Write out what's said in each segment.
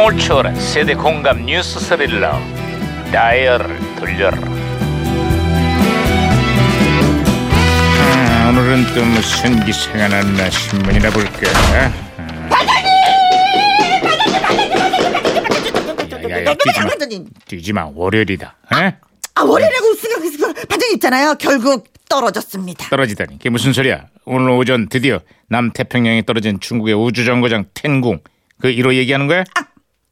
감동을 초월한 세대 공감 뉴스 스릴러 다이얼을 돌려라 아, 오늘은 또 무슨 기사가 났나 신문이나 볼까 야야야 뛰지마 반장님. 뛰지마 월요일이다 에? 아 월요일이라고 생각했어. 반장님 있잖아요. 결국 떨어졌습니다. 떨어지다니 그게 무슨 소리야 오늘 오전 드디어 남태평양에 떨어진 중국의 우주정거장 텐궁 그 1호 얘기하는 거야? 아,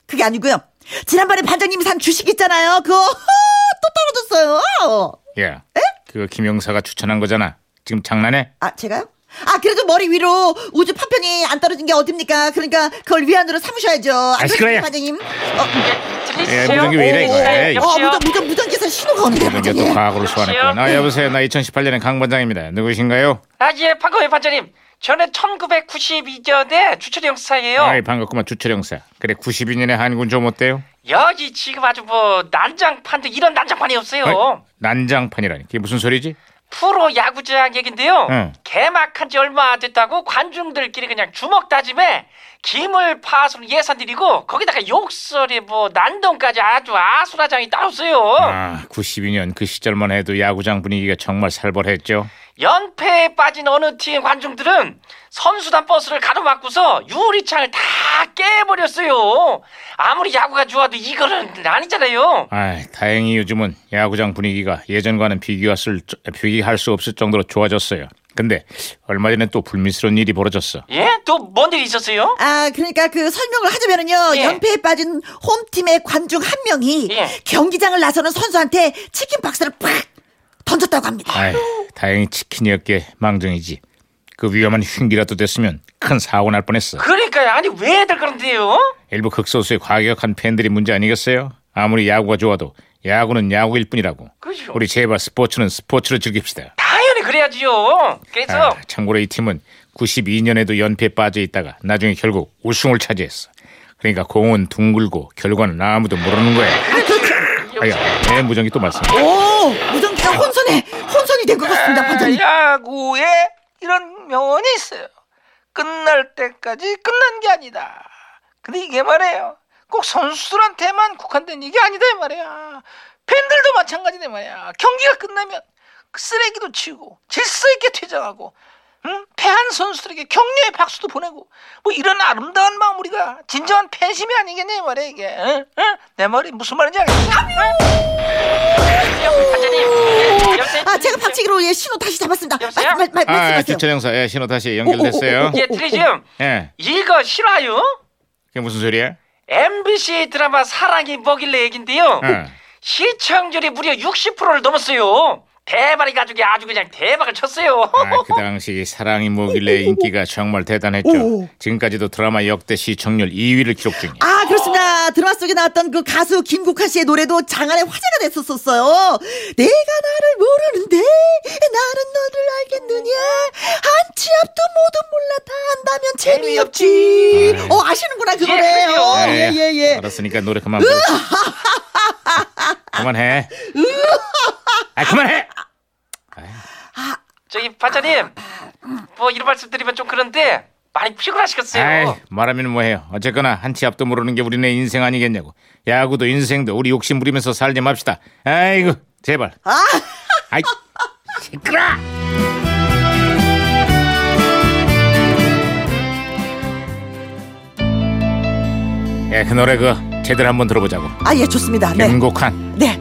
그게 아니고요. 지난번에 반장님이 산 주식 있잖아요. 그거 또 떨어졌어요. 야 그거 김영사가 추천한 거잖아 지금 장난해? 아 제가요? 아 그래도 머리 위로 우주 파편이 안 떨어진 게 어딥니까? 그러니까 그걸 위안으로 삼으셔야죠. 안 아, 시끄러워요. 반장님. 어, 야, 무전기 왜 이래, 이거? 에이. 어 무전 무전 무전기에서 신호가 이게 또 반장님. 과거를 소환했군 아 여보세요 나 2018년의 강반장입니다 누구신가요? 아, 예, 반가워요, 반장님. 저는 1992년에 주철 형사예요. 아이 반갑구만 주철영 사 그래 92년의 한군 좀 어때요? 여기 지금 아주 뭐 난장판도 이런 난장판이 없어요. 어이, 난장판이라니 그게 무슨 소리지? 프로 야구장 얘긴데요. 응. 개막한 지 얼마 됐다고 관중들끼리 그냥 주먹 다짐에 기물 파손 예산 드리고 거기다가 욕설이 뭐 난동까지 아주 아수라장이 따로 없어요. 아 92년 그 시절만 해도 야구장 분위기가 정말 살벌했죠 연패에 빠진 어느 팀 관중들은 선수단 버스를 가로막고서 유리창을 다 깨버렸어요. 아무리 야구가 좋아도 이거는 아니잖아요. 아 다행히 요즘은 야구장 분위기가 예전과는 비교할 수, 비교할 수 없을 정도로 좋아졌어요 근데 얼마 전에 또 불미스러운 일이 벌어졌어 예? 또 뭔 일이 있었어요? 아, 그러니까 그 설명을 하자면은요, 예. 연패에 빠진 홈팀의 관중 한 명이 예. 경기장을 나서는 선수한테 치킨 박스를 팍 던졌다고 합니다. 아이, 다행히 치킨이었기에 망정이지. 그 위험한 흉기라도 됐으면 큰 사고 날 뻔했어. 그러니까요. 아니 왜들 그런데요? 일부 극소수의 과격한 팬들이 문제 아니겠어요? 아무리 야구가 좋아도 야구는 야구일 뿐이라고. 그죠. 우리 제발 스포츠는 스포츠로 즐깁시다. 당연히 그래야지요. 그래서 아, 참고로 이 팀은 92년에도 연패에 빠져 있다가 나중에 결국 우승을 차지했어. 그러니까 공은 둥글고 결과는 아무도 모르는 거야. 아야, 내 무정기 또 말씀. 오, 무전기가 혼선에, 혼선이 된 것 같습니다, 반장님. 야구에 이런 명언이 있어요. 끝날 때까지 끝난 게 아니다. 근데 이게 말이에요. 꼭 선수들한테만 국한된 얘기 아니다 이 말이야. 팬들도 마찬가지네 말이야. 경기가 끝나면 그 쓰레기도 치우고 질서 있게 퇴장하고 응? 패한 선수들에게 격려의 박수도 보내고 뭐 이런 아름다운 마무리가 진정한 팬심이 아니겠냐 이 말이야 이게. 응? 응? 내 말이 무슨 말인지 알겠어? 여보세요? 아, 제가 박치기로 예, 신호 다시 잡았습니다. 여보세요? 말, 말, 말, 아, 말씀하세요. 주철영사, 예, 신호 다시 연결됐어요. 예, 트리즘. 예, 이거 싫어요? 그게 무슨 소리야? MBC 드라마 사랑이 뭐길래 얘긴데요. 어. 시청률이 무려 60%를 넘었어요. 대박이 가족이 아주 그냥 대박을 쳤어요. 아, 그 당시 사랑이 뭐길래 인기가 정말 대단했죠. 오. 지금까지도 드라마 역대 시청률 2위를 기록 중이야. 아, 그렇습니다. 드라마 속에 나왔던 그 가수 김국하 씨의 노래도 장안의 화제가 됐었었어요. 내가 나를 모르는데 나는 너를 알겠느냐 한치 앞도 모두 몰라 다 안다면 재미없지. 재미없지. 어, 아시는구나 그 예, 노래요. 그래요. 예, 예, 예. 알았으니까 노래 그만 부르. 그만해. 아, 그만해. 저기 반장님, 뭐 이런 말씀 드리면 좀 그런데 많이 피곤하시겠어요. 아이, 말하면 뭐해요. 어쨌거나 한 치 앞도 모르는 게 우리네 인생 아니겠냐고. 야구도 인생도 우리 욕심 부리면서 살지 맙시다. 아이고, 제발. 아, 아이, 시끄러. 예, 그 노래 그 제대로 한번 들어보자고. 아, 예, 좋습니다. 네. 김국한 네.